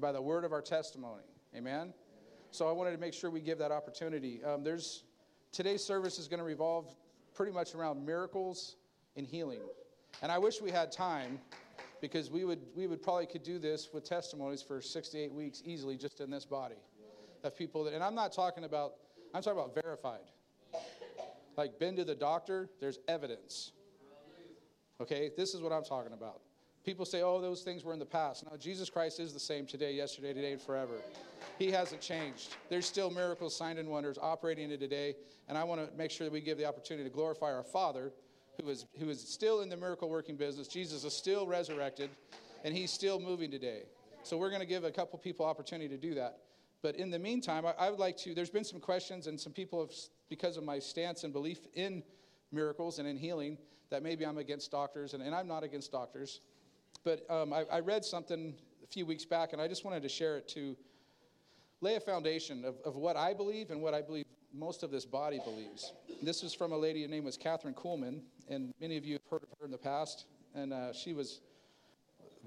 by the word of our testimony. Amen? So I wanted to make sure we give that opportunity. Um, there's today's service is going to revolve pretty much around miracles and healing. And I wish we had time because we would we would probably could do this with testimonies for six to eight weeks easily just in this body of people that and I'm not talking about I'm talking about verified. Like been to the doctor, there's evidence. Okay, this is what I'm talking about. People say, oh, those things were in the past. No, Jesus Christ is the same today, yesterday, today, and forever. He hasn't changed. There's still miracles, signs, and wonders operating in today. And I want to make sure that we give the opportunity to glorify our Father, who is, who is still in the miracle working business. Jesus is still resurrected, and he's still moving today. So we're going to give a couple people opportunity to do that. But in the meantime, I, I would like to, there's been some questions, and some people have, because of my stance and belief in miracles and in healing, that maybe I'm against doctors, and, and I'm not against doctors. But um, I, I, read something a few weeks back, and I just wanted to share it to lay a foundation of, of what I believe and what I believe most of this body believes. This was from a lady, her name was Kathryn Kuhlman, and many of you have heard of her in the past, and uh, she was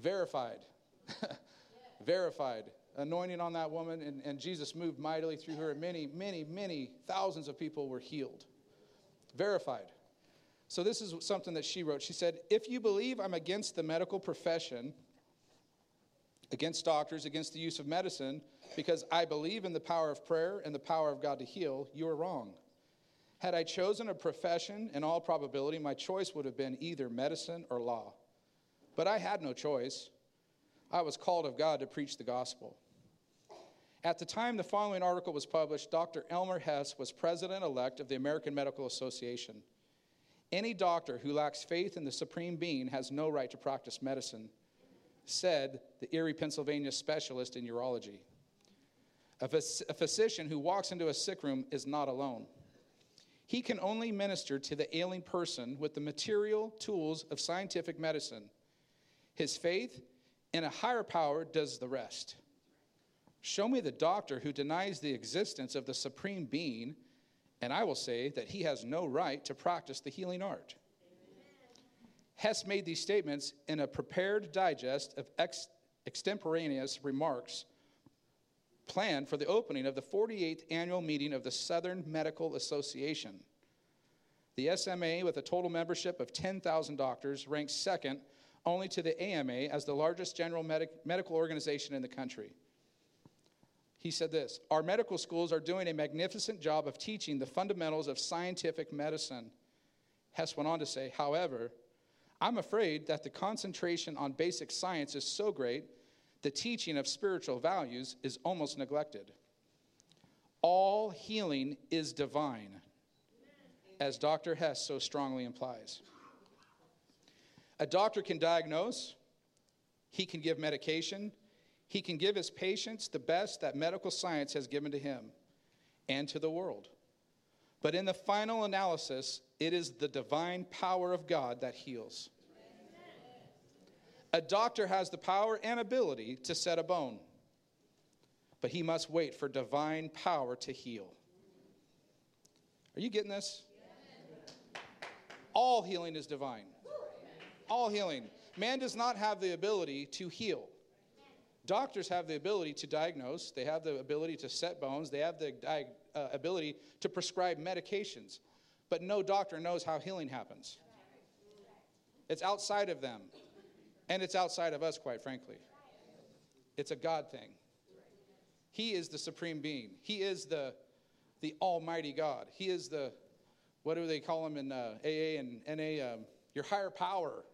verified. verified. Anointing on that woman, and, and Jesus moved mightily through her, and many, many, many thousands of people were healed. Verified. So, this is something that she wrote. She said, If you believe I'm against the medical profession, against doctors, against the use of medicine, because I believe in the power of prayer and the power of God to heal, you are wrong. Had I chosen a profession, in all probability, my choice would have been either medicine or law. But I had no choice. I was called of God to preach the gospel. At the time the following article was published, Dr. Elmer Hess was president elect of the American Medical Association. Any doctor who lacks faith in the supreme being has no right to practice medicine, said the Erie, Pennsylvania specialist in urology. A, phys- a physician who walks into a sick room is not alone. He can only minister to the ailing person with the material tools of scientific medicine. His faith in a higher power does the rest. Show me the doctor who denies the existence of the supreme being and I will say that he has no right to practice the healing art. Hess made these statements in a prepared digest of ex- extemporaneous remarks planned for the opening of the 48th annual meeting of the Southern Medical Association. The SMA, with a total membership of 10,000 doctors, ranks second only to the AMA as the largest general medic- medical organization in the country he said this Our medical schools are doing a magnificent job of teaching the fundamentals of scientific medicine. Hess went on to say, however, I'm afraid that the concentration on basic science is so great, the teaching of spiritual values is almost neglected. All healing is divine, as Dr. Hess so strongly implies. A doctor can diagnose, he can give medication, he can give his patients the best that medical science has given to him and to the world. But in the final analysis, it is the divine power of God that heals. A doctor has the power and ability to set a bone, but he must wait for divine power to heal. Are you getting this? All healing is divine. All healing. Man does not have the ability to heal. Doctors have the ability to diagnose, they have the ability to set bones, they have the di- uh, ability to prescribe medications, but no doctor knows how healing happens. It's outside of them, and it's outside of us, quite frankly. It's a God thing. He is the supreme being, He is the, the Almighty God. He is the, what do they call him in uh, AA and NA? Um, your higher power.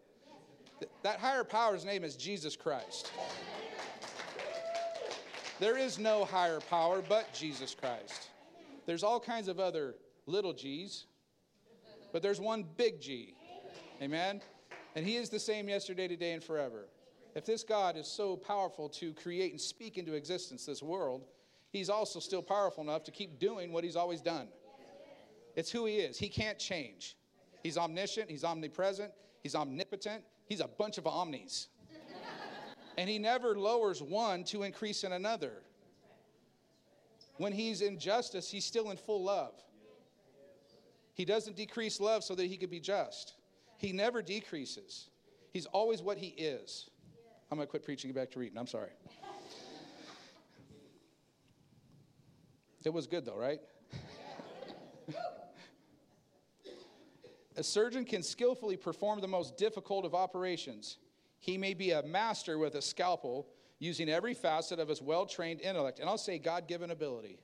Th- that higher power's name is Jesus Christ. There is no higher power but Jesus Christ. There's all kinds of other little g's, but there's one big G. Amen? And He is the same yesterday, today, and forever. If this God is so powerful to create and speak into existence this world, He's also still powerful enough to keep doing what He's always done. It's who He is. He can't change. He's omniscient, He's omnipresent, He's omnipotent, He's a bunch of omnis. And he never lowers one to increase in another. When he's in justice, he's still in full love. He doesn't decrease love so that he could be just. He never decreases. He's always what he is. I'm going to quit preaching back to reading. I'm sorry. It was good though, right? a surgeon can skillfully perform the most difficult of operations. He may be a master with a scalpel, using every facet of his well trained intellect, and I'll say God given ability.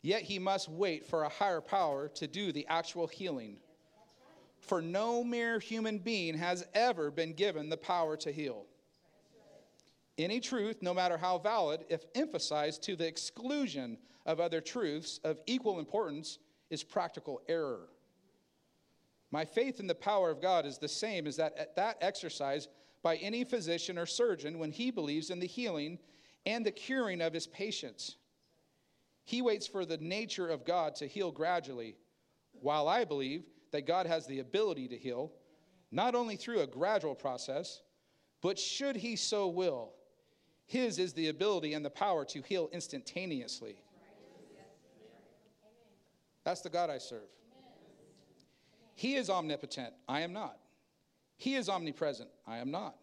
Yet he must wait for a higher power to do the actual healing. For no mere human being has ever been given the power to heal. Any truth, no matter how valid, if emphasized to the exclusion of other truths of equal importance, is practical error. My faith in the power of God is the same as that, at that exercise by any physician or surgeon when he believes in the healing and the curing of his patients. He waits for the nature of God to heal gradually, while I believe that God has the ability to heal, not only through a gradual process, but should he so will, his is the ability and the power to heal instantaneously. That's the God I serve. He is omnipotent. I am not. He is omnipresent. I am not.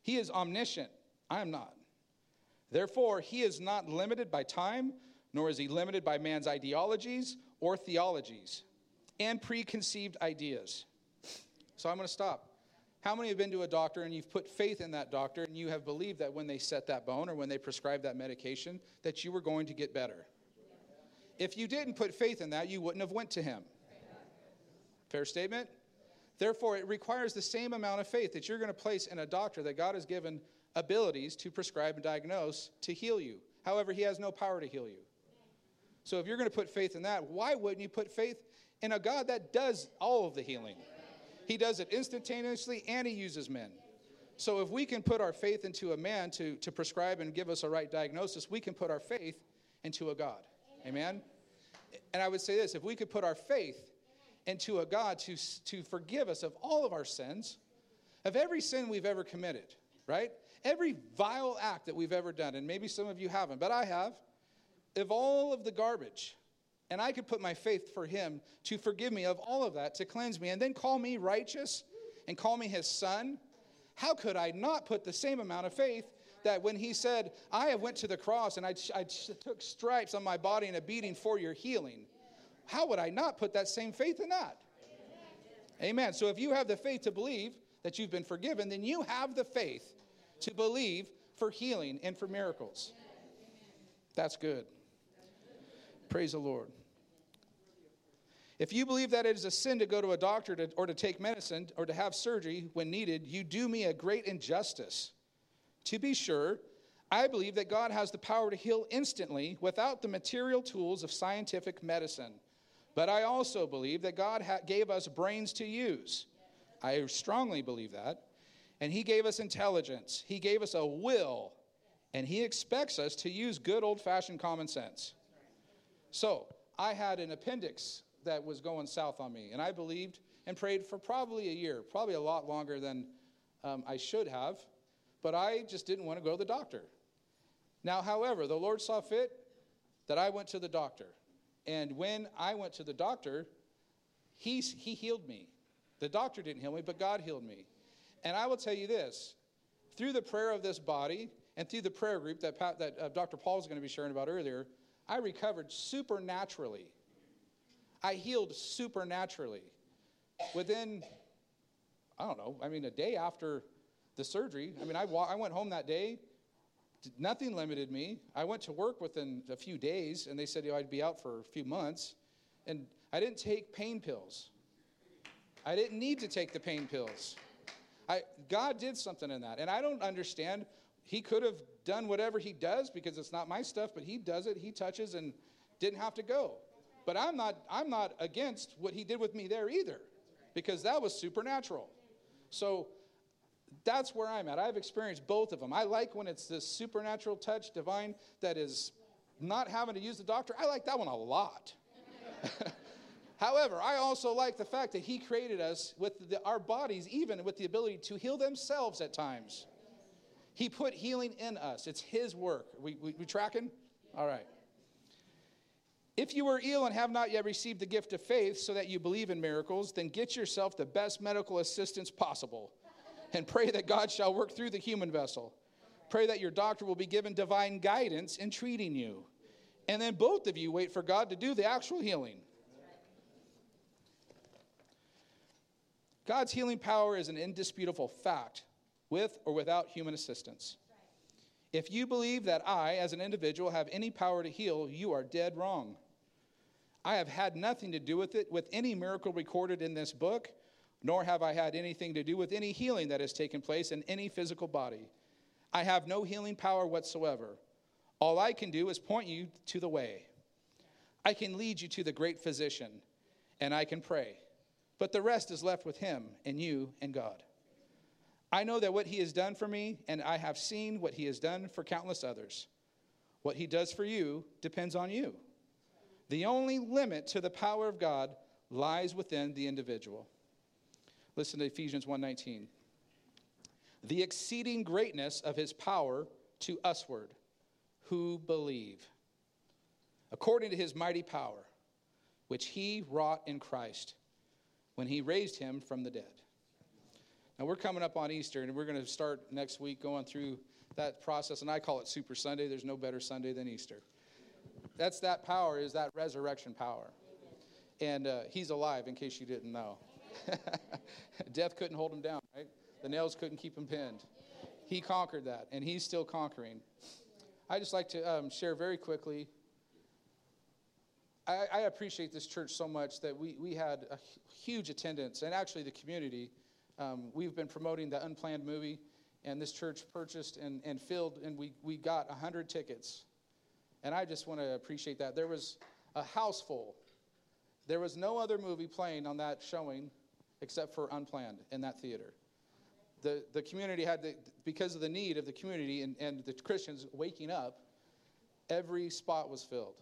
He is omniscient. I am not. Therefore, he is not limited by time, nor is he limited by man's ideologies or theologies and preconceived ideas. So I'm going to stop. How many have been to a doctor and you've put faith in that doctor and you have believed that when they set that bone or when they prescribed that medication that you were going to get better? If you didn't put faith in that, you wouldn't have went to him. Fair statement? Therefore, it requires the same amount of faith that you're going to place in a doctor that God has given abilities to prescribe and diagnose to heal you. However, he has no power to heal you. So if you're going to put faith in that, why wouldn't you put faith in a God that does all of the healing? He does it instantaneously and he uses men. So if we can put our faith into a man to, to prescribe and give us a right diagnosis, we can put our faith into a God. Amen? And I would say this if we could put our faith and to a God to, to forgive us of all of our sins, of every sin we've ever committed, right? Every vile act that we've ever done, and maybe some of you haven't, but I have, of all of the garbage. And I could put my faith for Him to forgive me of all of that, to cleanse me, and then call me righteous and call me His son. How could I not put the same amount of faith that when He said, I have went to the cross and I, I took stripes on my body and a beating for your healing? How would I not put that same faith in that? Amen. Amen. So if you have the faith to believe that you've been forgiven, then you have the faith to believe for healing and for miracles. That's good. Praise the Lord. If you believe that it is a sin to go to a doctor to, or to take medicine or to have surgery when needed, you do me a great injustice. To be sure, I believe that God has the power to heal instantly without the material tools of scientific medicine. But I also believe that God ha- gave us brains to use. I strongly believe that. And He gave us intelligence, He gave us a will, and He expects us to use good old fashioned common sense. So I had an appendix that was going south on me, and I believed and prayed for probably a year, probably a lot longer than um, I should have, but I just didn't want to go to the doctor. Now, however, the Lord saw fit that I went to the doctor. And when I went to the doctor, he, he healed me. The doctor didn't heal me, but God healed me. And I will tell you this through the prayer of this body and through the prayer group that, that uh, Dr. Paul is going to be sharing about earlier, I recovered supernaturally. I healed supernaturally. Within, I don't know, I mean, a day after the surgery, I mean, I, wa- I went home that day nothing limited me. I went to work within a few days, and they said I'd be out for a few months. And I didn't take pain pills. I didn't need to take the pain pills. I, God did something in that. And I don't understand. He could have done whatever he does because it's not my stuff, but he does it, he touches, and didn't have to go. But I'm not, I'm not against what he did with me there either because that was supernatural. So that's where I'm at. I've experienced both of them. I like when it's this supernatural touch, divine, that is not having to use the doctor. I like that one a lot. However, I also like the fact that He created us with the, our bodies, even with the ability to heal themselves at times. He put healing in us. It's His work. We, we, we tracking? All right. If you are ill and have not yet received the gift of faith so that you believe in miracles, then get yourself the best medical assistance possible and pray that God shall work through the human vessel. Pray that your doctor will be given divine guidance in treating you. And then both of you wait for God to do the actual healing. God's healing power is an indisputable fact, with or without human assistance. If you believe that I, as an individual, have any power to heal, you are dead wrong. I have had nothing to do with it, with any miracle recorded in this book, nor have I had anything to do with any healing that has taken place in any physical body. I have no healing power whatsoever. All I can do is point you to the way. I can lead you to the great physician, and I can pray. But the rest is left with him and you and God. I know that what he has done for me, and I have seen what he has done for countless others. What he does for you depends on you. The only limit to the power of God lies within the individual. Listen to Ephesians 1:19. The exceeding greatness of his power to usward who believe, according to his mighty power, which he wrought in Christ when he raised him from the dead. Now, we're coming up on Easter, and we're going to start next week going through that process, and I call it Super Sunday. There's no better Sunday than Easter. That's that power, is that resurrection power. And uh, he's alive, in case you didn't know. Death couldn't hold him down, right? The nails couldn't keep him pinned. He conquered that, and he's still conquering. I just like to um, share very quickly. I, I, appreciate this church so much that we, we had a huge attendance, and actually the community. Um, we've been promoting the Unplanned movie, and this church purchased and, and filled, and we, we got 100 tickets. And I just want to appreciate that. There was a house full. There was no other movie playing on that showing except for Unplanned in that theater. The, the community had, the, because of the need of the community and, and the Christians waking up, every spot was filled.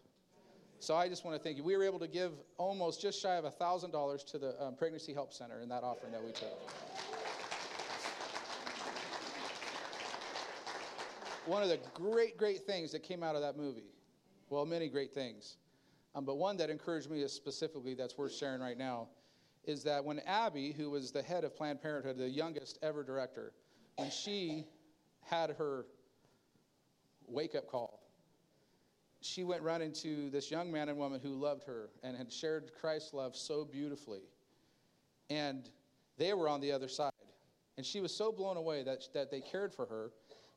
So I just want to thank you. We were able to give almost just shy of $1,000 to the um, Pregnancy Help Center in that offering that we took. One of the great, great things that came out of that movie, well, many great things, um, but one that encouraged me specifically that's worth sharing right now is that when Abby, who was the head of Planned Parenthood, the youngest ever director, when she had her wake up call, she went running to this young man and woman who loved her and had shared Christ's love so beautifully. And they were on the other side. And she was so blown away that, that they cared for her.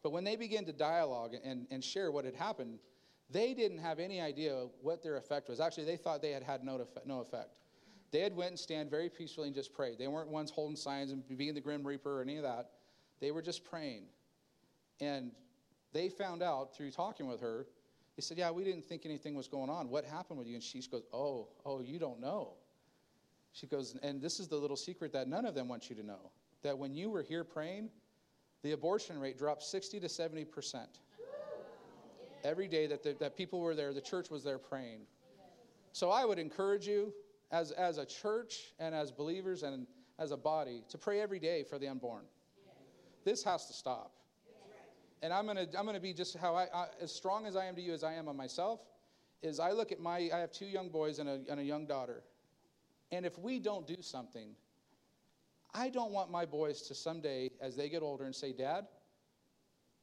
But when they began to dialogue and, and share what had happened, they didn't have any idea what their effect was. Actually, they thought they had had no effect. They had went and stand very peacefully and just prayed. They weren't ones holding signs and being the Grim Reaper or any of that. They were just praying. And they found out through talking with her he said, Yeah, we didn't think anything was going on. What happened with you? And she goes, Oh, oh, you don't know. She goes, And this is the little secret that none of them want you to know that when you were here praying, the abortion rate dropped 60 to 70%. Every day that, the, that people were there, the church was there praying. So I would encourage you, as, as a church and as believers and as a body, to pray every day for the unborn. This has to stop and I'm gonna I'm gonna be just how I, I, as strong as I am to you as I am on myself. Is I look at my I have two young boys and a, and a young daughter, and if we don't do something, I don't want my boys to someday, as they get older, and say, "Dad,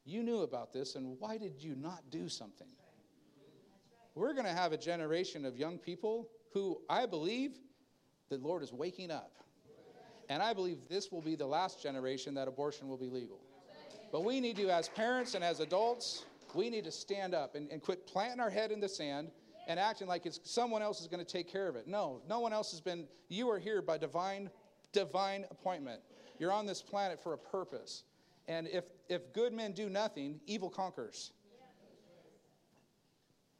you knew about this, and why did you not do something?" We're going to have a generation of young people who I believe the Lord is waking up. And I believe this will be the last generation that abortion will be legal. But we need to, as parents and as adults, we need to stand up and, and quit planting our head in the sand and acting like it's someone else is going to take care of it. No, no one else has been. You are here by divine, divine appointment. You're on this planet for a purpose. And if, if good men do nothing, evil conquers.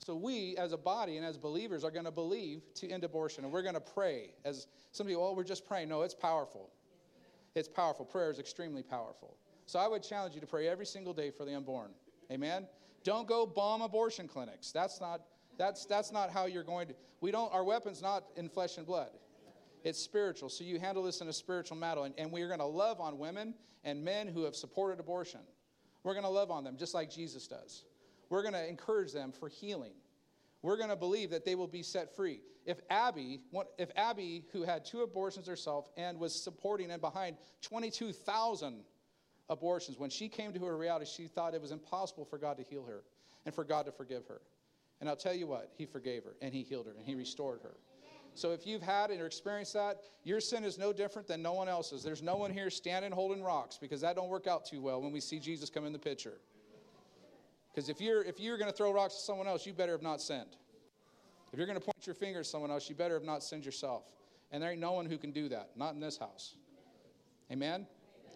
So we, as a body and as believers, are going to believe to end abortion, and we're going to pray. As some people, oh, we're just praying. No, it's powerful. It's powerful. Prayer is extremely powerful. So I would challenge you to pray every single day for the unborn. Amen. Don't go bomb abortion clinics. That's not that's that's not how you're going to. We don't. Our weapon's not in flesh and blood. It's spiritual. So you handle this in a spiritual manner, and, and we're going to love on women and men who have supported abortion. We're going to love on them just like Jesus does. We're going to encourage them for healing. We're going to believe that they will be set free. If Abby, if Abby, who had two abortions herself and was supporting and behind 22,000 abortions. When she came to her reality, she thought it was impossible for God to heal her and for God to forgive her. And I'll tell you what, he forgave her and he healed her and he restored her. So if you've had or experienced that, your sin is no different than no one else's. There's no one here standing holding rocks because that don't work out too well when we see Jesus come in the picture. Because if you're if you're going to throw rocks at someone else, you better have not sinned. If you're going to point your finger at someone else, you better have not sinned yourself. And there ain't no one who can do that, not in this house. Amen.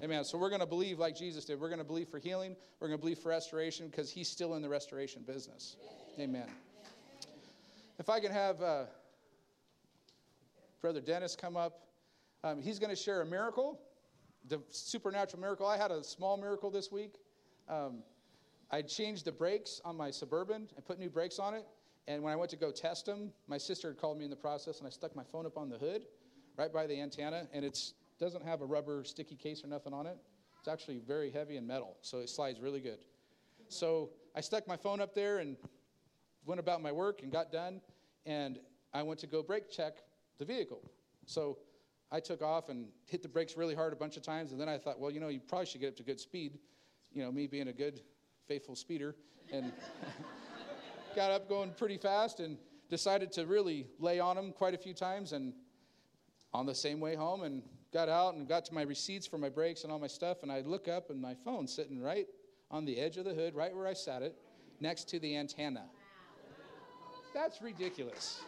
Amen. So we're going to believe like Jesus did. We're going to believe for healing. We're going to believe for restoration because he's still in the restoration business. Amen. If I can have uh, Brother Dennis come up, um, he's going to share a miracle, the supernatural miracle. I had a small miracle this week. Um, I changed the brakes on my Suburban and put new brakes on it. And when I went to go test them, my sister had called me in the process, and I stuck my phone up on the hood, right by the antenna, and it doesn't have a rubber sticky case or nothing on it. It's actually very heavy and metal, so it slides really good. So I stuck my phone up there and went about my work and got done, and I went to go brake check the vehicle. So I took off and hit the brakes really hard a bunch of times, and then I thought, well, you know, you probably should get up to good speed. You know, me being a good, faithful speeder, and got up going pretty fast and decided to really lay on him quite a few times. And on the same way home, and got out and got to my receipts for my brakes and all my stuff, and I look up and my phone's sitting right on the edge of the hood, right where I sat it, next to the antenna. That's ridiculous.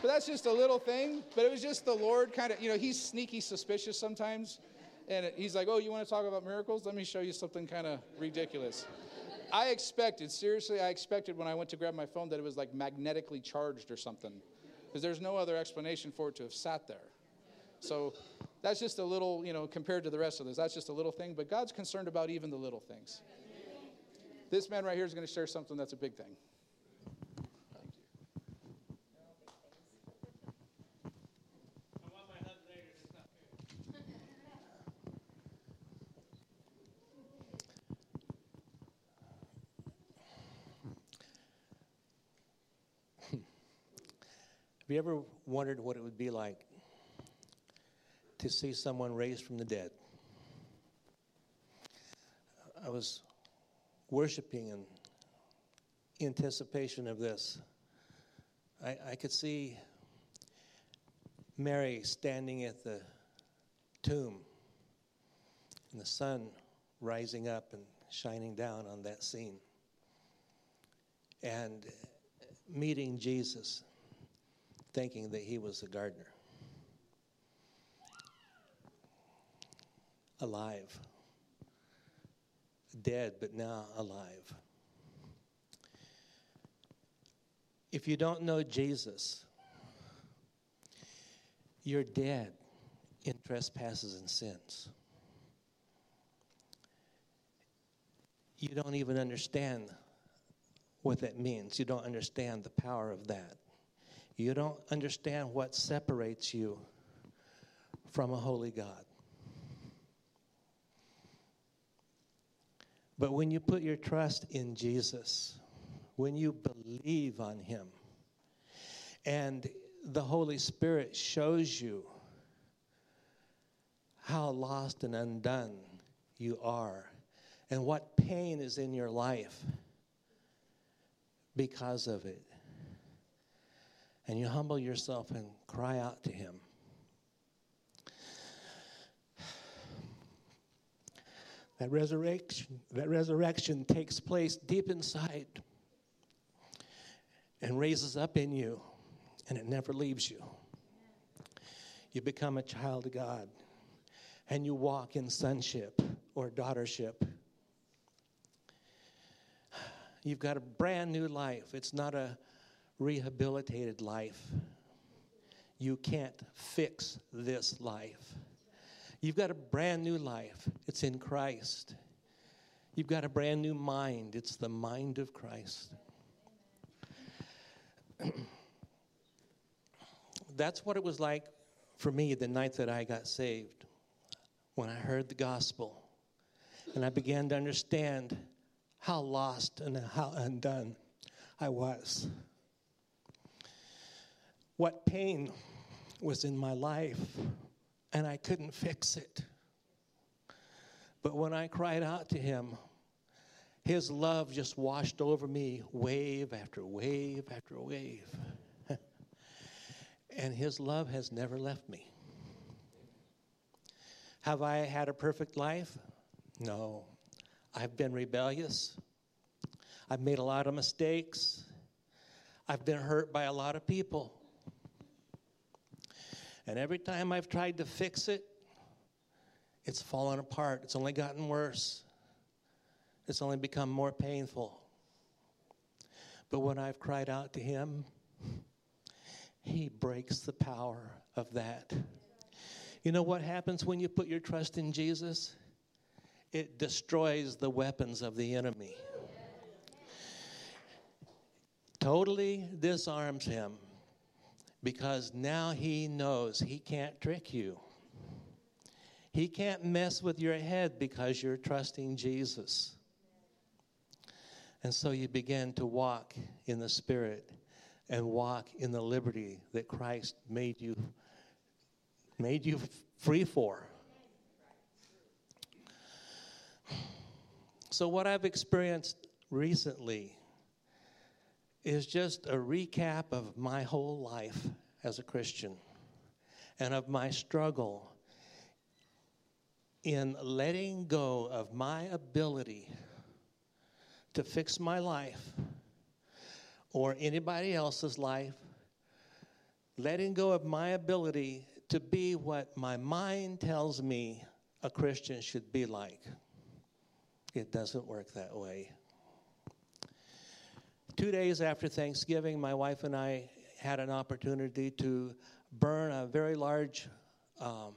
But that's just a little thing. But it was just the Lord kind of, you know, he's sneaky suspicious sometimes. And he's like, oh, you want to talk about miracles? Let me show you something kind of ridiculous. I expected, seriously, I expected when I went to grab my phone that it was like magnetically charged or something. Because there's no other explanation for it to have sat there. So that's just a little, you know, compared to the rest of this, that's just a little thing. But God's concerned about even the little things. This man right here is going to share something that's a big thing. Have you ever wondered what it would be like to see someone raised from the dead? I was worshiping in anticipation of this. I, I could see Mary standing at the tomb and the sun rising up and shining down on that scene and meeting Jesus thinking that he was a gardener. Alive. Dead, but now alive. If you don't know Jesus, you're dead in trespasses and sins. You don't even understand what that means. You don't understand the power of that. You don't understand what separates you from a holy God. But when you put your trust in Jesus, when you believe on Him, and the Holy Spirit shows you how lost and undone you are, and what pain is in your life because of it and you humble yourself and cry out to Him. That resurrection, that resurrection takes place deep inside and raises up in you, and it never leaves you. You become a child of God, and you walk in sonship or daughtership. You've got a brand new life. It's not a rehabilitated life. You can't fix this life. You've got a brand new life, it's in Christ. You've got a brand new mind, it's the mind of Christ. That's what it was like for me the night that I got saved. When I heard the gospel and I began to understand how lost and how undone I was what pain was in my life, and I couldn't fix it. But when I cried out to him, His love just washed over me wave after wave after wave. and His love has never left me. Have I had a perfect life? No. I've been rebellious. I've made a lot of mistakes. I've been hurt by a lot of people. And every time I've tried to fix it, it's fallen apart. It's only gotten worse. It's only become more painful. But when I've cried out to Him, He breaks the power of that. You know what happens when you put your trust in Jesus? It destroys the weapons of the enemy. Totally disarms him because now he knows he can't trick you. He can't mess with your head because you're trusting Jesus. And so you begin to walk in the Spirit and walk in the liberty that Christ made you made you free for. So what I've experienced recently is just a recap of my whole life as a Christian and of my struggle in letting go of my ability to fix my life or anybody else's life, letting go of my ability to be what my mind tells me a Christian should be like. It doesn't work that way. Two days after Thanksgiving, my wife and I had an opportunity to burn a very large um,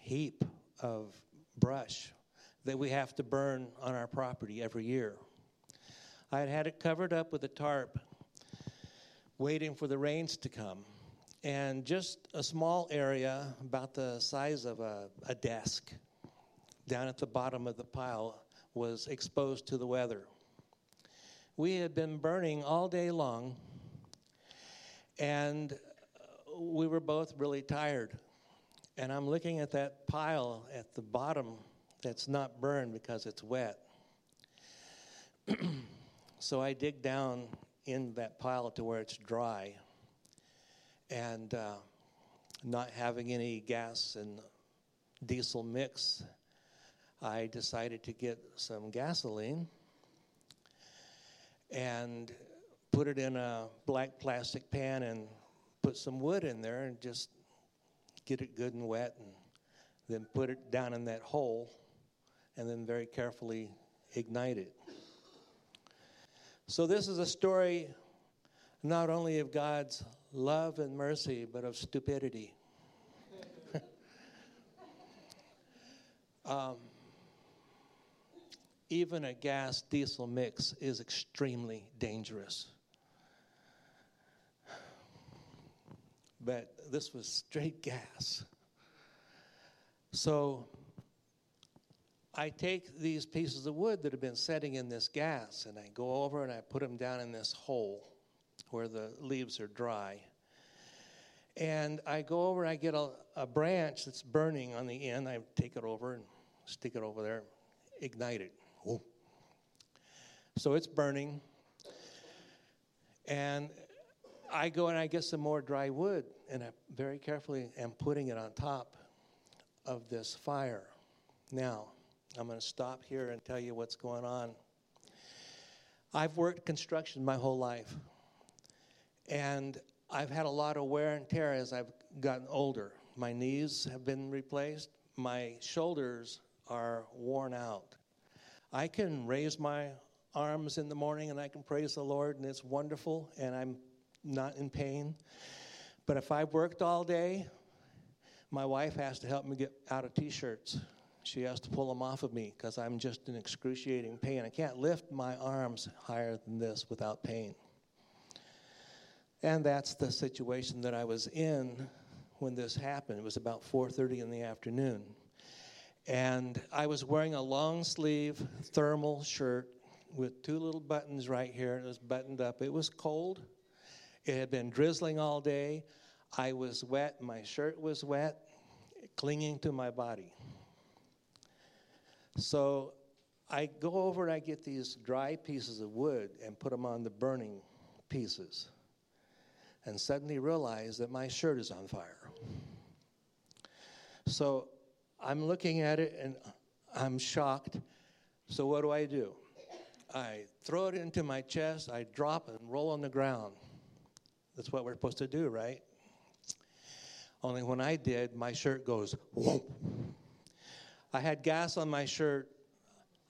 heap of brush that we have to burn on our property every year. I had had it covered up with a tarp, waiting for the rains to come. And just a small area, about the size of a, a desk, down at the bottom of the pile, was exposed to the weather. We had been burning all day long, and we were both really tired. And I'm looking at that pile at the bottom that's not burned because it's wet. so I dig down in that pile to where it's dry. And uh, not having any gas and diesel mix, I decided to get some gasoline and put it in a black plastic pan and put some wood in there and just get it good and wet and then put it down in that hole and then very carefully ignite it. So, this is a story not only of God's love and mercy, but of stupidity. um, even a gas diesel mix is extremely dangerous. But this was straight gas. So I take these pieces of wood that have been setting in this gas and I go over and I put them down in this hole where the leaves are dry. And I go over, and I get a, a branch that's burning on the end. I take it over and stick it over there, ignite it. So it's burning. And I go and I get some more dry wood, and I very carefully am putting it on top of this fire. Now, I'm going to stop here and tell you what's going on. I've worked construction my whole life, and I've had a lot of wear and tear as I've gotten older. My knees have been replaced, my shoulders are worn out. I can raise my arms in the morning and I can praise the Lord and it's wonderful and I'm not in pain. But if I've worked all day, my wife has to help me get out of t shirts. She has to pull them off of me because I'm just in excruciating pain. I can't lift my arms higher than this without pain. And that's the situation that I was in when this happened. It was about 4:30 in the afternoon. And I was wearing a long sleeve thermal shirt with two little buttons right here. It was buttoned up. It was cold. It had been drizzling all day. I was wet. My shirt was wet, clinging to my body. So I go over and I get these dry pieces of wood and put them on the burning pieces, and suddenly realize that my shirt is on fire. So I'm looking at it and I'm shocked. So what do I do? I throw it into my chest, I drop and roll on the ground. That's what we're supposed to do, right? Only when I did, my shirt goes whoop. I had gas on my shirt.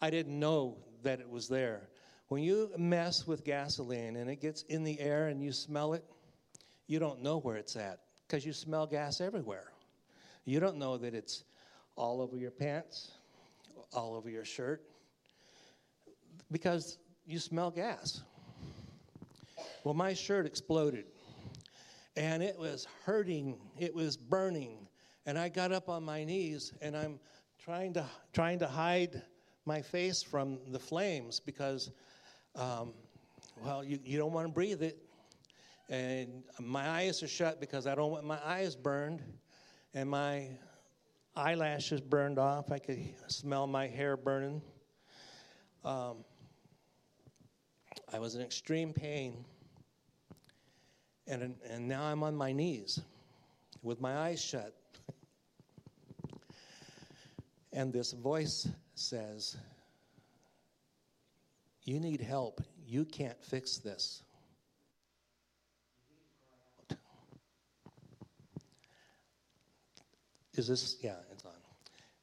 I didn't know that it was there. When you mess with gasoline and it gets in the air and you smell it, you don't know where it's at because you smell gas everywhere. You don't know that it's all over your pants, all over your shirt, because you smell gas. Well, my shirt exploded and it was hurting, it was burning. And I got up on my knees and I'm trying to, trying to hide my face from the flames because, um, well, you, you don't want to breathe it. And my eyes are shut because I don't want my eyes burned. And my eyelashes burned off. I could smell my hair burning. Um, I was in extreme pain. And, and now I'm on my knees with my eyes shut. and this voice says, You need help. You can't fix this. Is this, yeah, it's on.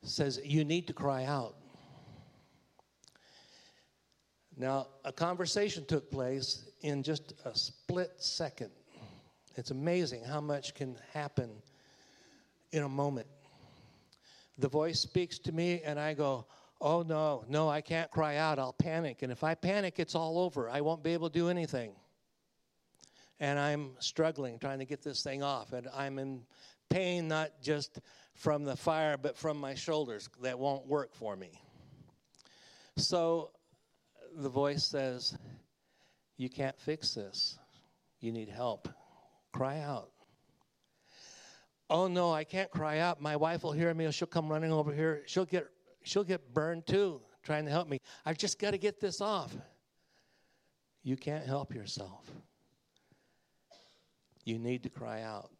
Says, You need to cry out. Now, a conversation took place in just a split second. It's amazing how much can happen in a moment. The voice speaks to me, and I go, Oh, no, no, I can't cry out. I'll panic. And if I panic, it's all over. I won't be able to do anything. And I'm struggling trying to get this thing off. And I'm in pain, not just from the fire, but from my shoulders that won't work for me. So the voice says, You can't fix this. You need help. Cry out. Oh no, I can't cry out. My wife will hear me. She'll come running over here. She'll get she'll get burned too, trying to help me. I've just got to get this off. You can't help yourself. You need to cry out.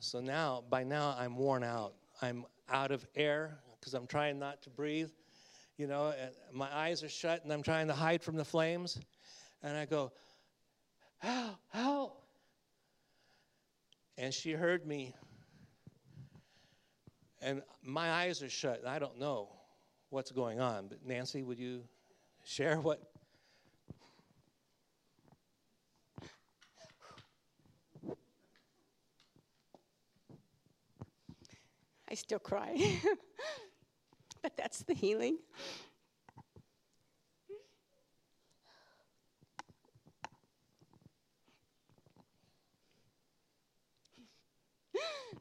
So now, by now, I'm worn out. I'm out of air because I'm trying not to breathe. You know, my eyes are shut and I'm trying to hide from the flames. And I go, help, help. And she heard me. And my eyes are shut. I don't know what's going on. But Nancy, would you share what? I still cry. but that's the healing.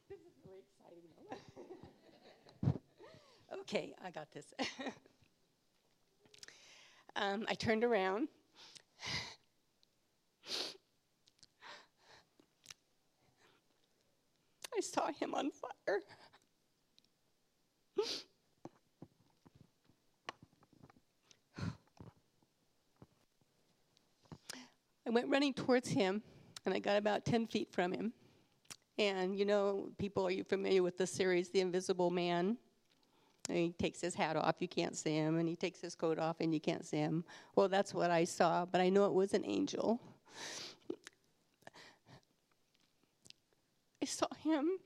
this is really exciting. okay, I got this. um, I turned around. I saw him on fire. I went running towards him, and I got about 10 feet from him. And you know, people, are you familiar with the series, The Invisible Man? And he takes his hat off, you can't see him, and he takes his coat off, and you can't see him. Well, that's what I saw, but I know it was an angel. I saw him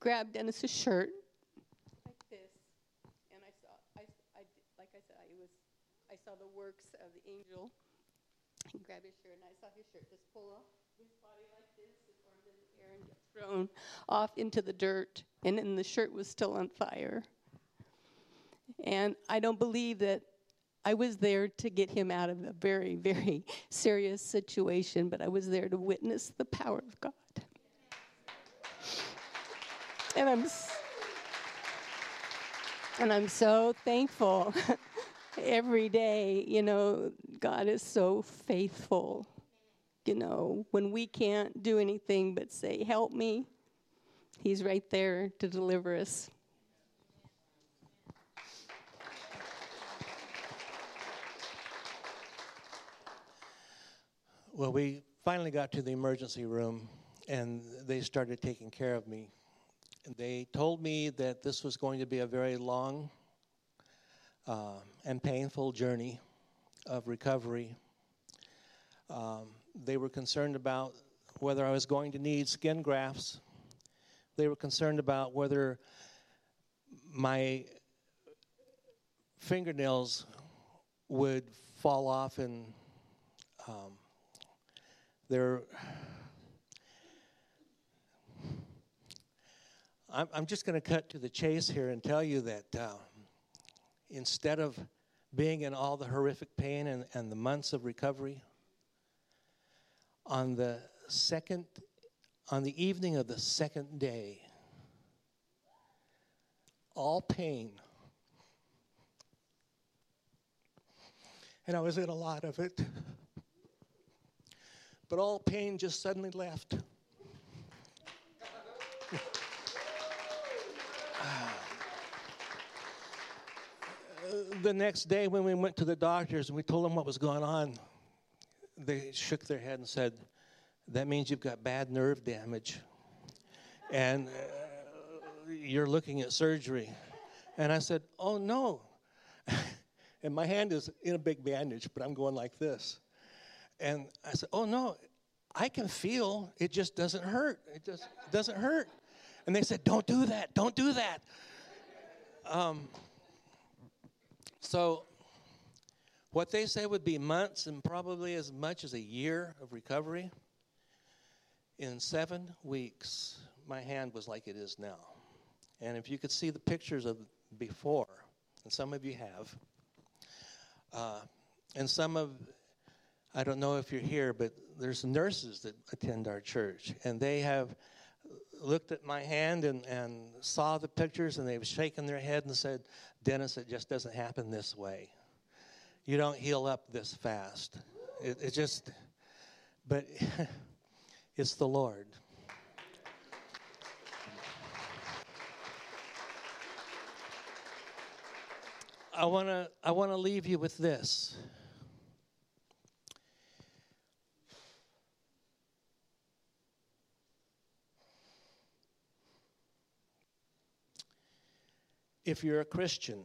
grab Dennis's shirt like this, and I saw, I, I, like I said, I was, I saw the works of the angel. Grabbed his shirt, and I saw his shirt just pull off his body like this, his arms in the air, and get thrown off into the dirt, and then the shirt was still on fire. And I don't believe that I was there to get him out of a very, very serious situation, but I was there to witness the power of God. And I'm and I'm so thankful every day, you know, God is so faithful. You know, when we can't do anything but say, Help me, He's right there to deliver us. Well, we finally got to the emergency room and they started taking care of me. They told me that this was going to be a very long uh, and painful journey of recovery. Um, they were concerned about whether I was going to need skin grafts. They were concerned about whether my fingernails would fall off and um, they're I'm, I'm just going to cut to the chase here and tell you that uh, instead of being in all the horrific pain and, and the months of recovery, on the second, on the evening of the second day, all pain, and I was in a lot of it, but all pain just suddenly left. the next day when we went to the doctors and we told them what was going on, they shook their head and said, That means you've got bad nerve damage. And uh, you're looking at surgery. And I said, Oh, no. and my hand is in a big bandage, but I'm going like this. And I said, Oh, no. I can feel it just doesn't hurt. It just doesn't hurt. And they said, Don't do that. Don't do that. Um, so, what they say would be months and probably as much as a year of recovery, in seven weeks, my hand was like it is now. And if you could see the pictures of before, and some of you have, uh, and some of, I don't know if you're here, but there's nurses that attend our church, and they have looked at my hand and, and saw the pictures and they've shaken their head and said, Dennis, it just doesn't happen this way. You don't heal up this fast. It, it just, but it's the Lord. I want to I want to leave you with this. If you're a Christian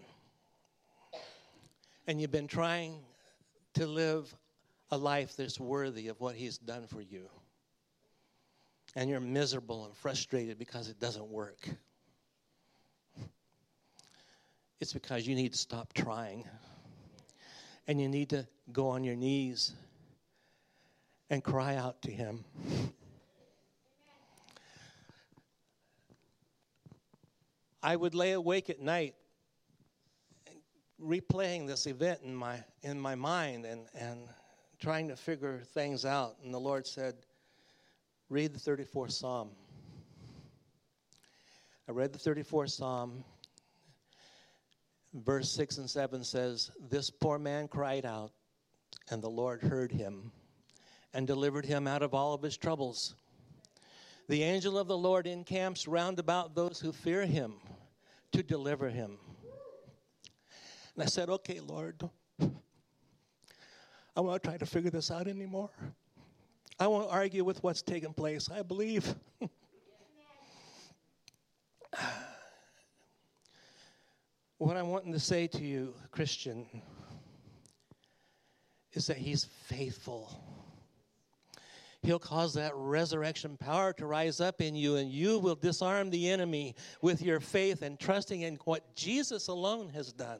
and you've been trying to live a life that's worthy of what He's done for you, and you're miserable and frustrated because it doesn't work, it's because you need to stop trying and you need to go on your knees and cry out to Him. I would lay awake at night replaying this event in my in my mind and and trying to figure things out. And the Lord said read the 34th psalm. I read the 34th psalm. Verse 6 and 7 says this poor man cried out and the Lord heard him and delivered him out of all of his troubles the angel of the Lord encamps round about those who fear him to deliver him. And I said, Okay, Lord, I won't try to figure this out anymore. I won't argue with what's taking place. I believe. what I'm wanting to say to you, Christian, is that He's faithful. He'll cause that resurrection power to rise up in you, and you will disarm the enemy with your faith and trusting in what Jesus alone has done.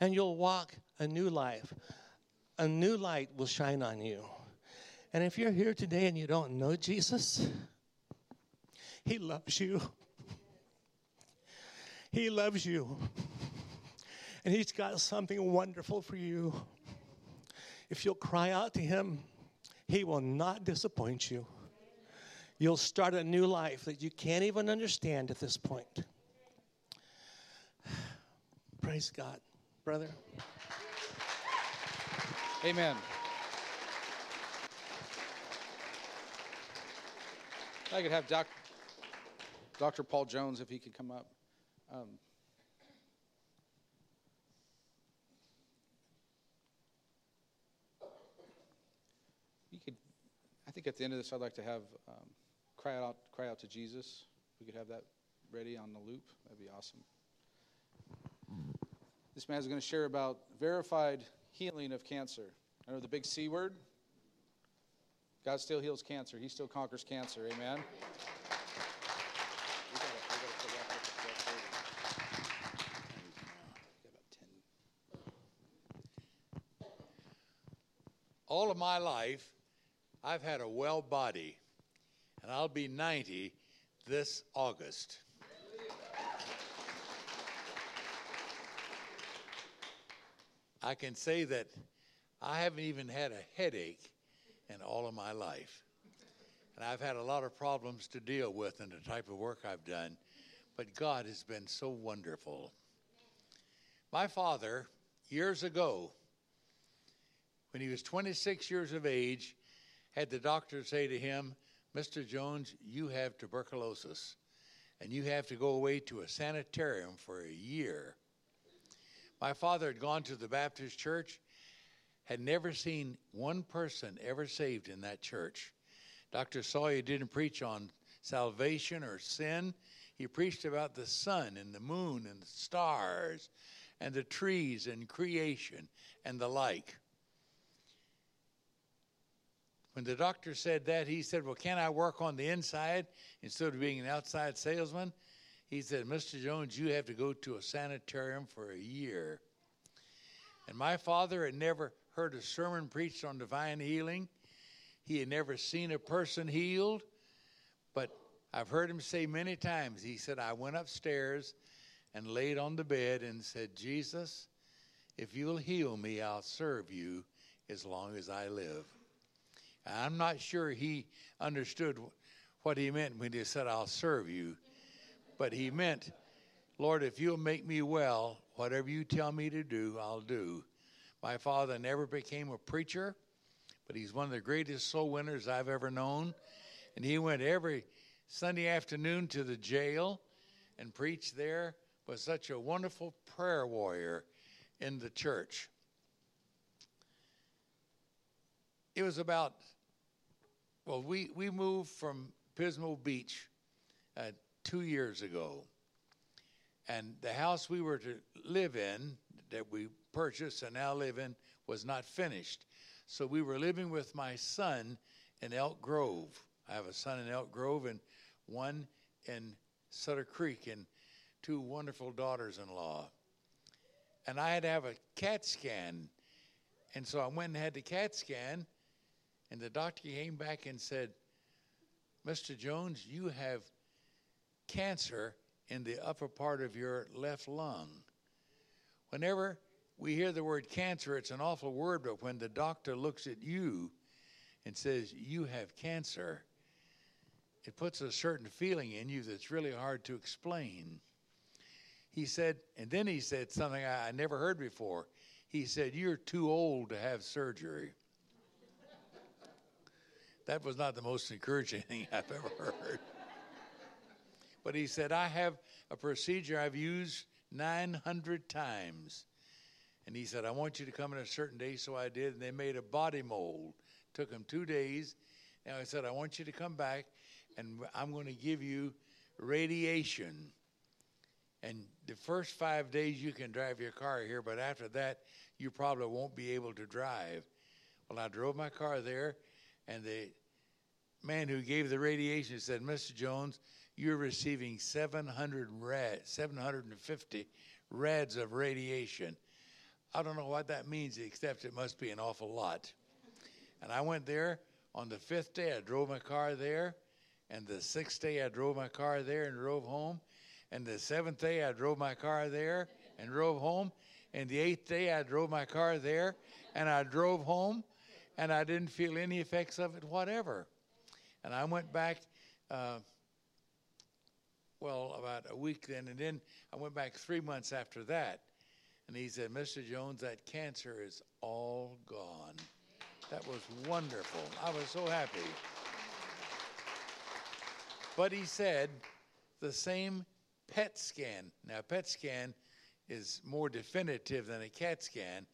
And you'll walk a new life. A new light will shine on you. And if you're here today and you don't know Jesus, He loves you. He loves you. And He's got something wonderful for you. If you'll cry out to Him, he will not disappoint you. You'll start a new life that you can't even understand at this point. Praise God. Brother. Amen. I could have doc, Dr. Paul Jones if he could come up. Um, I think at the end of this, I'd like to have um, cry out, cry out to Jesus. We could have that ready on the loop. That'd be awesome. This man's going to share about verified healing of cancer. I know the big C word. God still heals cancer. He still conquers cancer. Amen. All of my life, I've had a well body, and I'll be 90 this August. I can say that I haven't even had a headache in all of my life. And I've had a lot of problems to deal with in the type of work I've done, but God has been so wonderful. My father, years ago, when he was 26 years of age, had the doctor say to him, Mr. Jones, you have tuberculosis, and you have to go away to a sanitarium for a year. My father had gone to the Baptist church, had never seen one person ever saved in that church. Dr. Sawyer didn't preach on salvation or sin. He preached about the sun and the moon and the stars and the trees and creation and the like. When the doctor said that, he said, Well, can I work on the inside instead of being an outside salesman? He said, Mr. Jones, you have to go to a sanitarium for a year. And my father had never heard a sermon preached on divine healing. He had never seen a person healed. But I've heard him say many times, he said, I went upstairs and laid on the bed and said, Jesus, if you'll heal me, I'll serve you as long as I live. I'm not sure he understood what he meant when he said, I'll serve you but he meant, Lord, if you'll make me well, whatever you tell me to do, I'll do. My father never became a preacher, but he's one of the greatest soul winners I've ever known. And he went every Sunday afternoon to the jail and preached there, was such a wonderful prayer warrior in the church. It was about, well, we, we moved from Pismo Beach uh, two years ago. And the house we were to live in, that we purchased and now live in, was not finished. So we were living with my son in Elk Grove. I have a son in Elk Grove and one in Sutter Creek and two wonderful daughters in law. And I had to have a CAT scan. And so I went and had the CAT scan, and the doctor came back and said, Mr. Jones, you have cancer in the upper part of your left lung. Whenever we hear the word cancer, it's an awful word, but when the doctor looks at you and says, You have cancer, it puts a certain feeling in you that's really hard to explain. He said, and then he said something I, never heard before. He said, You're too old to have surgery. That was not the most encouraging thing I've ever heard. But he said, I have a procedure I've used 900 times. And he said, I want you to come in a certain day. So I did. And they made a body mold. Took them two days. And I said, I want you to come back and I'm going to give you radiation. And the first five days you can drive your car here, but after that, you probably won't be able to drive. Well, I drove my car there, and the man who gave the radiation said, Mr. Jones, you're receiving 700 rad, 750 rads of radiation. I don't know what that means, except it must be an awful lot. And I went there on the fifth day. I drove my car there, and the sixth day I drove my car there and drove home, and the seventh day I drove my car there and drove home, and the eighth day I drove my car there and I drove home, and I didn't feel any effects of it whatever. And I went back. Uh, well, about a week then, and then I went back three months after that, and he said, Mr. Jones, that cancer is all gone. That was wonderful. I was so happy. But he said, the same PET scan. Now, PET scan is more definitive than a CAT scan.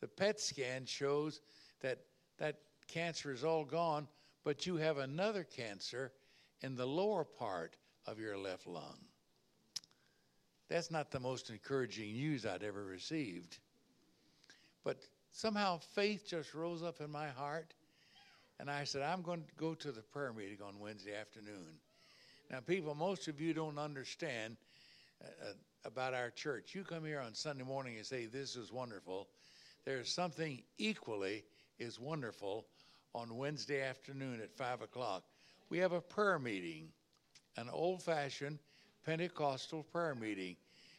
The PET scan shows that that cancer is all gone, but you have another cancer in the lower part of your left lung. That's not the most encouraging news I'd ever received. But somehow faith just rose up in my heart. And I said, I'm going to go to the prayer meeting on Wednesday afternoon. Now, people, most of you don't understand uh, uh about our church. You come here on Sunday morning and say, This is wonderful. There's something equally is wonderful on Wednesday afternoon at 5 o'clock. We have a prayer meeting, an old fashioned Pentecostal prayer meeting.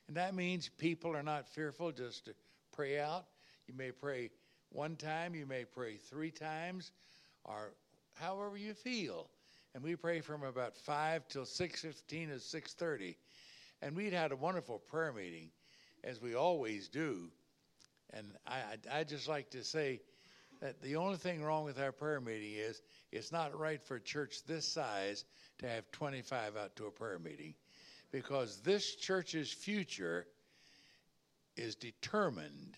And that means people are not fearful just to pray out. You may pray one time, you may pray three times, or however you feel. And we pray from about 5 till 6.15 or 6.30. And we'd had a wonderful prayer meeting, as we always do. And I, I, I just like to say that the only thing wrong with our prayer meeting is it's not right for a church this size to have 25 out to a prayer meeting because this church's future is determined,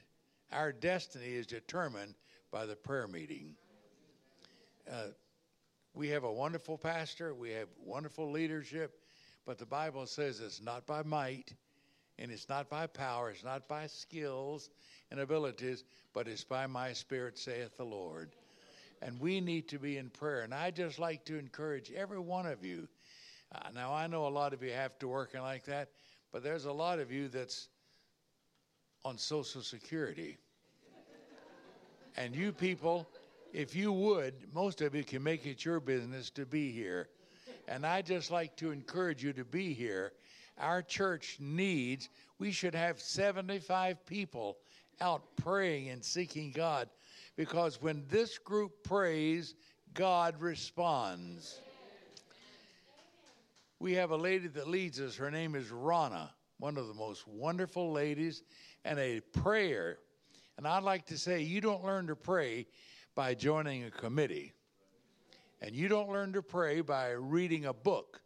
our destiny is determined by the prayer meeting. Uh, we have a wonderful pastor, we have wonderful leadership, but the Bible says it's not by might and it's not by power, it's not by skills and abilities, but it's by my spirit, saith the Lord. And we need to be in prayer. And I just like to encourage every one of you. Uh, now, I know a lot of you have to work and like that, but there's a lot of you that's on Social Security. and you people, if you would, most of you can make it your business to be here. And I just like to encourage you to be here. Our church needs, we should have 75 people out praying and seeking God because when this group prays, God responds. We have a lady that leads us. Her name is Rhonda, one of the most wonderful ladies, and a prayer. And I'd like to say, you don't learn to pray by joining a committee, and you don't learn to pray by reading a book.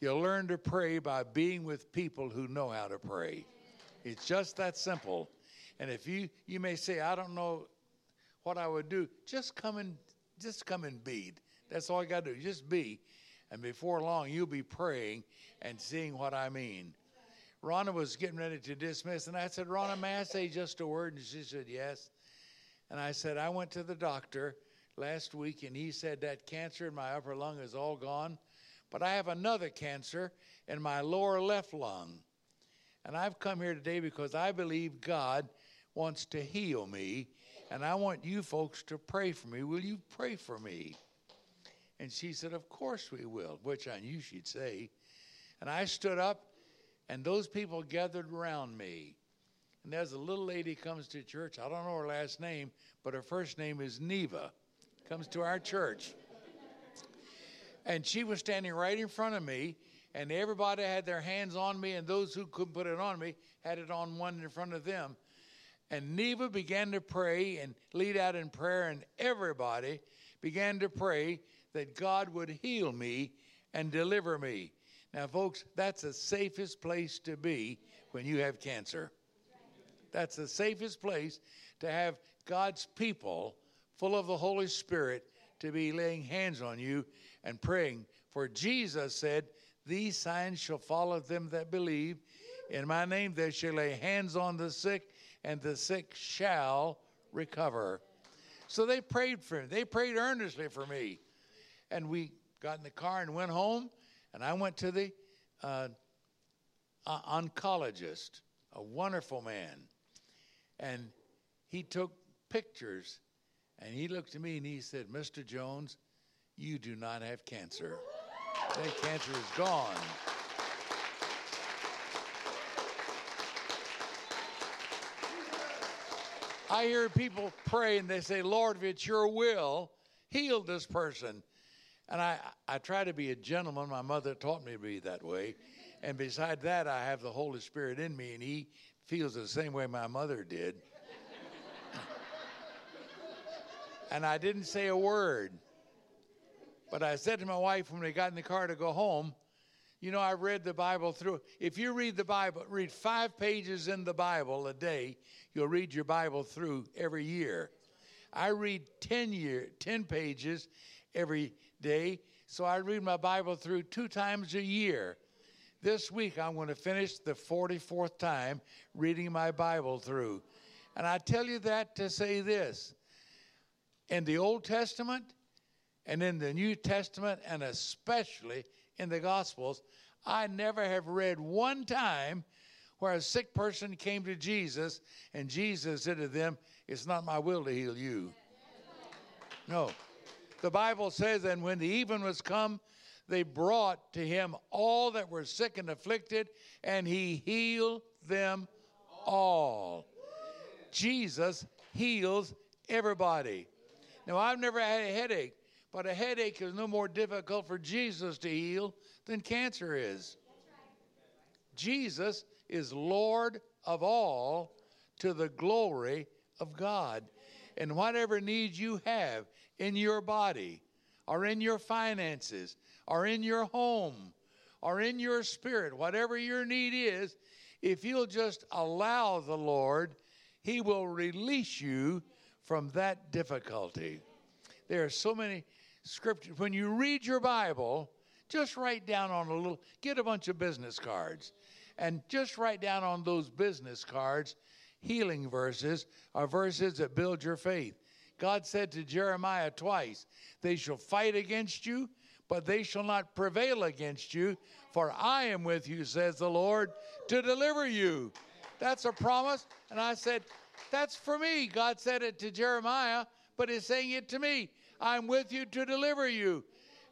You learn to pray by being with people who know how to pray. It's just that simple. And if you you may say, I don't know what I would do, just come and just come and be. That's all you got to do. Just be. And before long, you'll be praying and seeing what I mean. Rhonda was getting ready to dismiss, and I said, Rhonda, may I say just a word? And she said, Yes. And I said, I went to the doctor last week, and he said that cancer in my upper lung is all gone. But I have another cancer in my lower left lung. And I've come here today because I believe God wants to heal me, and I want you folks to pray for me. Will you pray for me? And she said, Of course we will, which I knew she'd say. And I stood up, and those people gathered around me. And there's a little lady comes to church. I don't know her last name, but her first name is Neva. Comes to our church. And she was standing right in front of me, and everybody had their hands on me, and those who couldn't put it on me had it on one in front of them. And Neva began to pray and lead out in prayer, and everybody began to pray that God would heal me and deliver me. Now, folks, that's the safest place to be when you have cancer. That's the safest place to have God's people full of the Holy Spirit to be laying hands on you and praying. For Jesus said, These signs shall follow them that believe. In my name they shall lay hands on the sick, and the sick shall recover. So they prayed for me. They prayed earnestly for me. And we got in the car and went home, and I went to the uh, oncologist, a wonderful man. And he took pictures, and he looked at me and he said, Mr. Jones, you do not have cancer. That cancer is gone. I hear people pray and they say, Lord, if it's your will, heal this person. And I, I try to be a gentleman. My mother taught me to be that way. And beside that, I have the Holy Spirit in me, and He feels the same way my mother did. and I didn't say a word. But I said to my wife when we got in the car to go home, you know, I read the Bible through. If you read the Bible, read five pages in the Bible a day, you'll read your Bible through every year. I read 10 year, 10 pages every day, so I read my Bible through two times a year. This week, I'm going to finish the 44th time reading my Bible through. And I tell you that to say this in the Old Testament and in the New Testament, and especially in the Gospels, I never have read one time where a sick person came to Jesus and Jesus said to them, It's not my will to heal you. No. The Bible says, And when the even was come, they brought to him all that were sick and afflicted, and he healed them all. Jesus heals everybody. Now, I've never had a headache, but a headache is no more difficult for Jesus to heal than cancer is. Jesus is Lord of all to the glory of God. And whatever needs you have in your body, or in your finances, or in your home, or in your spirit, whatever your need is, if you'll just allow the Lord, He will release you from that difficulty. There are so many scriptures. When you read your Bible, just write down on a little, get a bunch of business cards, and just write down on those business cards healing verses or verses that build your faith. God said to Jeremiah twice, They shall fight against you, but they shall not prevail against you, for I am with you, says the Lord, to deliver you. That's a promise. And I said, That's for me. God said it to Jeremiah, but He's saying it to me. I'm with you to deliver you.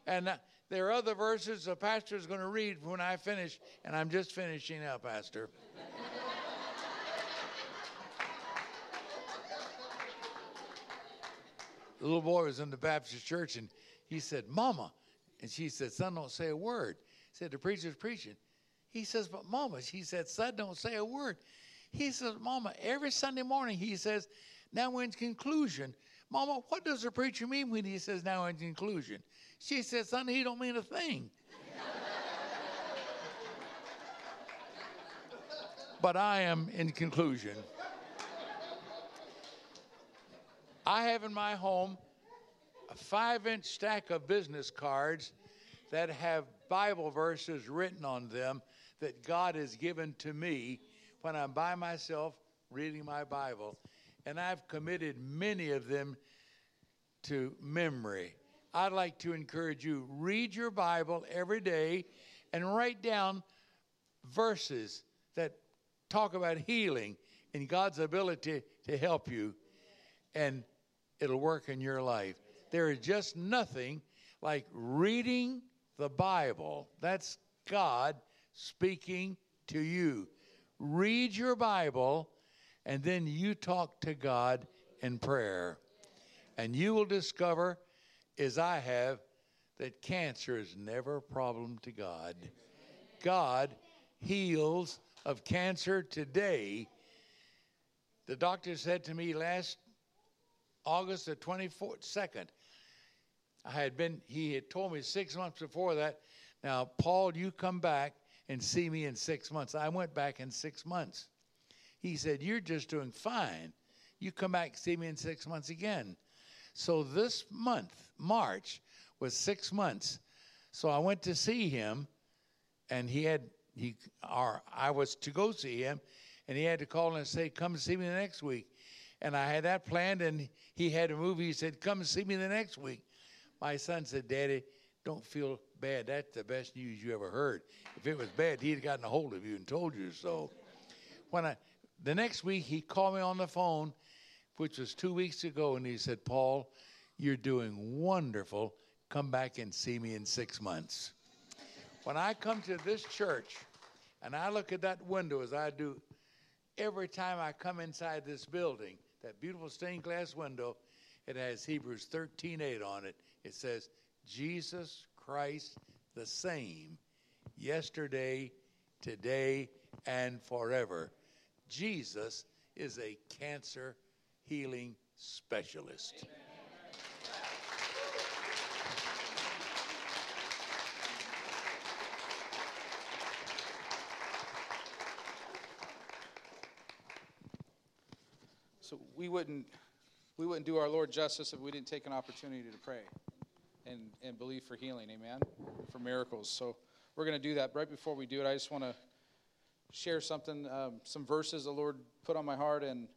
And uh, there are other verses the pastor is going to read when I finish, and I'm just finishing up, Pastor. the little boy was in the Baptist church, and he said, Mama. And she said, Son, don't say a word. He said, The preacher's preaching. He says, But Mama, she said, Son, don't say a word. He says, Mama, every Sunday morning, he says, Now in conclusion, Mama, what does the preacher mean when he says now in conclusion? She said, Son, he don't mean a thing. but I am in conclusion. I have in my home a five inch stack of business cards that have Bible verses written on them that God has given to me when I'm by myself reading my Bible. And I've committed many of them to memory. I'd like to encourage you read your Bible every day and write down verses that talk about healing and God's ability to help you. And it'll work in your life. There is just nothing like reading the Bible. That's God speaking to you. Read your Bible, and then you talk to God in prayer. And you will discover, as I have, that cancer is never a problem to God. God heals of cancer today. The doctor said to me last August the 22nd. I had been, he had told me six months before that, now, Paul, you come back and see me in six months. I went back in six months. He said, You're just doing fine. You come back, see me in six months again. So this month, March, was six months. So I went to see him, and he had, he, or I was to go see him, and he had to call and say, Come see me the next week and I had that planned, and he had a movie. He said, "Come see me the next week." My son said, "Daddy, don't feel bad. That's the best news you ever heard. If it was bad, he'd gotten a hold of you and told you so." When I the next week, he called me on the phone, which was two weeks ago, and he said, "Paul, you're doing wonderful. Come back and see me in six months." When I come to this church, and I look at that window as I do every time I come inside this building, that beautiful stained glass window, it has Hebrews 13:8 on it. It says, "Jesus Christ the same yesterday, today, and forever." Jesus is a cancer healing specialist. Amen. So we wouldn't we wouldn't do our Lord justice if we didn't take an opportunity to pray. and, and believe for healing. Amen. For miracles. So we're going to do that. Right before we do it, I just want to share something, um, some verses the Lord put on my heart, and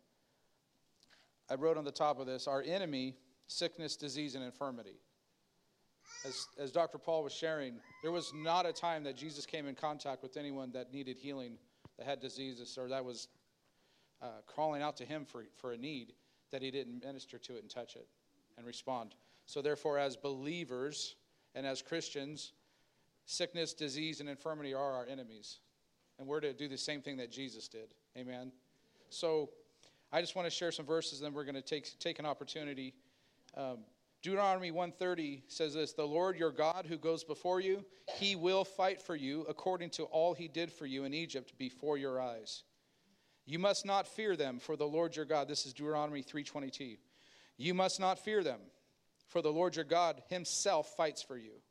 I wrote on the top of this Our enemy, sickness, disease, and infirmity. As, as Dr. Paul was sharing, there was not a time that Jesus came in contact with anyone that needed healing, that had diseases, or that was uh, calling out to him for, for a need, that he didn't minister to it and touch it and respond. So, therefore, as believers and as Christians, sickness, disease, and infirmity are our enemies. And we're to do the same thing that Jesus did. Amen. So, I just want to share some verses, and then we're going to take, take an opportunity. Um, Deuteronomy 130 says this The Lord your God who goes before you, he will fight for you according to all he did for you in Egypt before your eyes. You must not fear them, for the Lord your God, this is Deuteronomy 3:22. You must not fear them, for the Lord your God himself fights for you.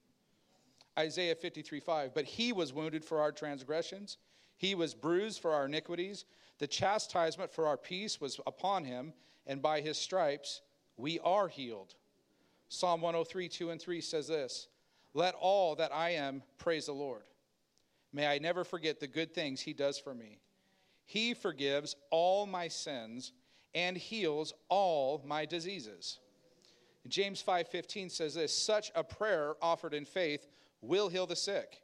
Isaiah 53:5. But he was wounded for our transgressions, he was bruised for our iniquities. The chastisement for our peace was upon him, and by his stripes we are healed. Psalm 103, 2 and 3 says this Let all that I am praise the Lord. May I never forget the good things he does for me. He forgives all my sins and heals all my diseases. James 5:15 says this, such a prayer offered in faith will heal the sick,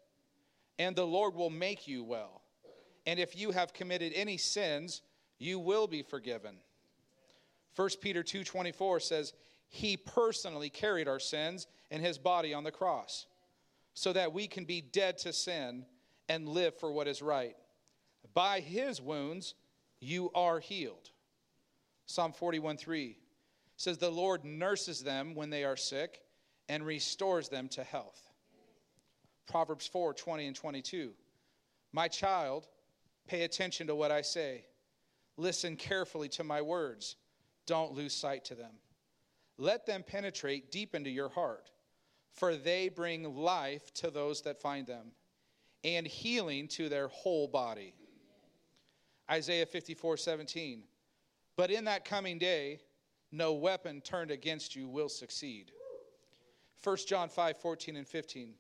and the Lord will make you well. And if you have committed any sins, you will be forgiven. 1 Peter 2:24 says, "He personally carried our sins in his body on the cross, so that we can be dead to sin and live for what is right. By his wounds you are healed." Psalm 41:3 says, "The Lord nurses them when they are sick and restores them to health." Proverbs 4:20 and 22. My child, pay attention to what I say. Listen carefully to my words. Don't lose sight to them. Let them penetrate deep into your heart, for they bring life to those that find them and healing to their whole body. Isaiah 54 17. But in that coming day, no weapon turned against you will succeed. 1 John 5 14 and 15.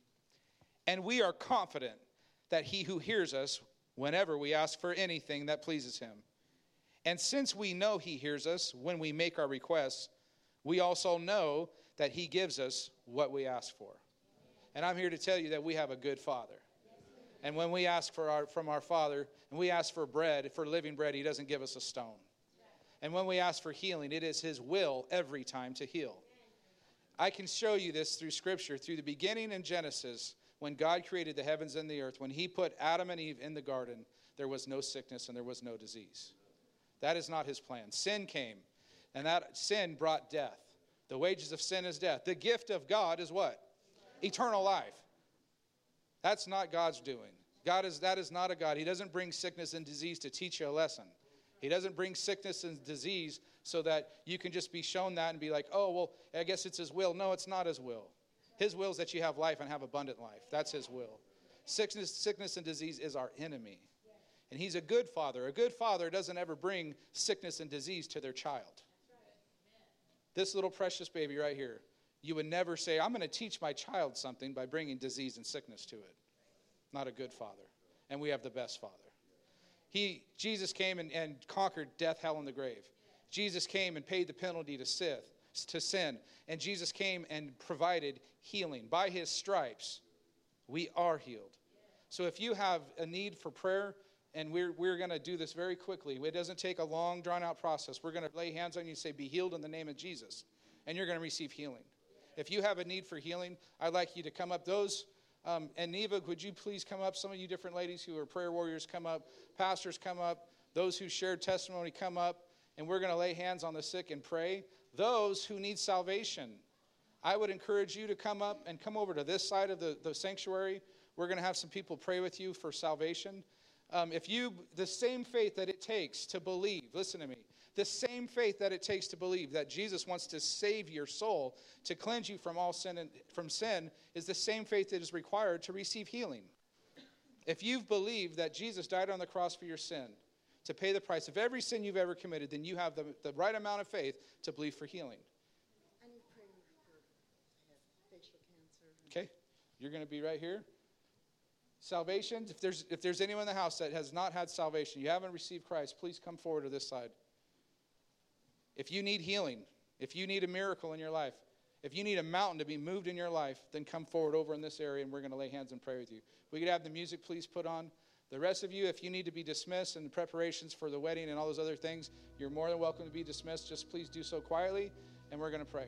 And we are confident that he who hears us whenever we ask for anything that pleases him. And since we know he hears us when we make our requests, we also know that he gives us what we ask for. And I'm here to tell you that we have a good father. And when we ask for our, from our father, and we ask for bread, for living bread, he doesn't give us a stone. And when we ask for healing, it is his will every time to heal. I can show you this through scripture, through the beginning in Genesis, when God created the heavens and the earth, when he put Adam and Eve in the garden, there was no sickness and there was no disease. That is not his plan. Sin came, and that sin brought death. The wages of sin is death. The gift of God is what? Eternal life. That's not God's doing. God is that is not a God. He doesn't bring sickness and disease to teach you a lesson. He doesn't bring sickness and disease so that you can just be shown that and be like, "Oh, well, I guess it's his will." No, it's not his will. His will is that you have life and have abundant life. That's his will. Sickness, sickness and disease is our enemy. And he's a good father. A good father doesn't ever bring sickness and disease to their child. This little precious baby right here, you would never say, I'm going to teach my child something by bringing disease and sickness to it. Not a good father. And we have the best father. He, Jesus came and, and conquered death, hell, and the grave. Jesus came and paid the penalty to sin, to sin. And Jesus came and provided healing. By his stripes, we are healed. So if you have a need for prayer, and we're, we're going to do this very quickly. It doesn't take a long, drawn out process. We're going to lay hands on you and say, Be healed in the name of Jesus. And you're going to receive healing. If you have a need for healing, I'd like you to come up. Those, um, and Neva, would you please come up? Some of you different ladies who are prayer warriors come up. Pastors come up. Those who shared testimony come up. And we're going to lay hands on the sick and pray. Those who need salvation, I would encourage you to come up and come over to this side of the, the sanctuary. We're going to have some people pray with you for salvation. Um, if you, the same faith that it takes to believe, listen to me, the same faith that it takes to believe that Jesus wants to save your soul, to cleanse you from all sin and from sin, is the same faith that is required to receive healing. If you've believed that Jesus died on the cross for your sin, to pay the price of every sin you've ever committed, then you have the, the right amount of faith to believe for healing. I need prayer for, facial cancer. Okay, you're going to be right here. Salvation, if there's, if there's anyone in the house that has not had salvation, you haven't received Christ, please come forward to this side. If you need healing, if you need a miracle in your life, if you need a mountain to be moved in your life, then come forward over in this area and we're going to lay hands and pray with you. We could have the music please put on. The rest of you, if you need to be dismissed and the preparations for the wedding and all those other things, you're more than welcome to be dismissed. Just please do so quietly and we're going to pray.